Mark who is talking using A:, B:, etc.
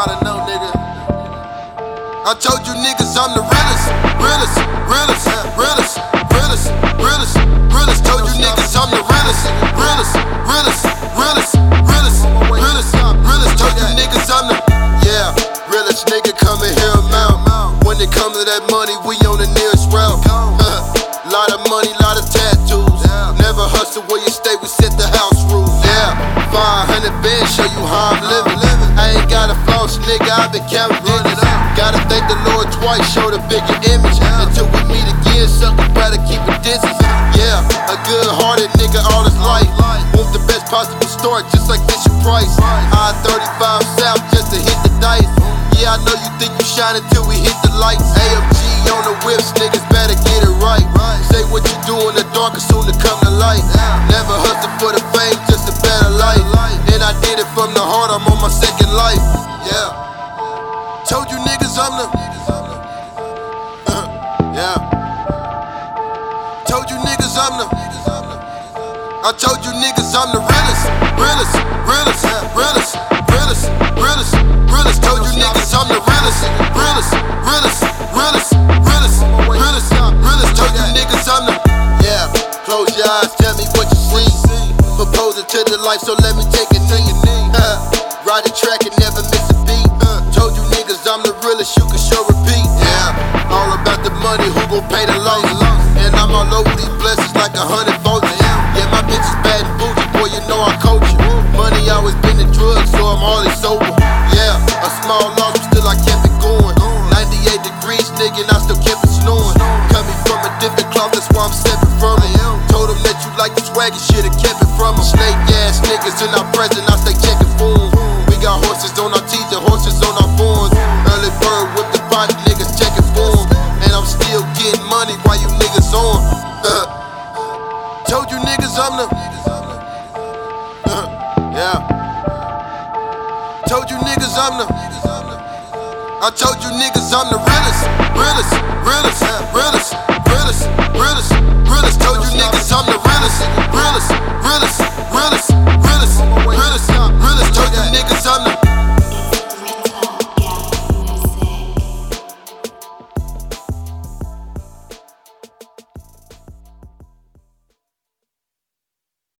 A: I told you niggas I'm the realest, realest, realest, realest, realest, realest, realest. Told you niggas I'm the realest, realest, realest, realest, realest, realest, realest. Told you niggas I'm the yeah, realest nigga coming here amount. When it comes to that money, we on the nearest route. lot of money, lot of tattoos. Never hustle where you stay, we set the house rules. Yeah, 500 bands show you how I'm living. Twice, show the bigger image. Until we meet again, sucker, better keep a distance. Yeah, a good hearted nigga all his life. Want the best possible start, just like Bishop Price. I 35 South just to hit the dice. Yeah, I know you think you shine until we hit the lights. AMG on the whips, niggas better get it right. Say what you do in the dark soon to come to light. Never hustle for the fame, just a better life. And I did it from the heart, I'm on my second life. Yeah. Told you niggas I'm the. Told you niggas I'm the. I told you niggas I'm the realest, realest, realest, realest, realest, realest, realest. Told you niggas I'm the realest, realest, realest, realest, realest, realest, realest. Told you niggas I'm the. Yeah. Close your eyes, tell me what you see. Proposing to the life, so let me take a knee. Ride the track and never miss a beat. Told you niggas I'm the realest, you can show repeat. Yeah, all about the money, who gon' pay the loss? Like a hundred vultures. Yeah, my bitch is bad and bougie, boy, you know I coach you. Money always been the drug, so I'm always sober. Yeah, a small loss, but still I kept it going. 98 degrees, nigga, and I still kept it snowing. Coming from a different cloth, that's why I'm stepping from it. Told them that you like the swag and shit, and kept it from them. Snake ass niggas in our present, niggas I'm the. yeah. Told you niggas I'm the. I. Told you niggas I'm the realest, realest, realest,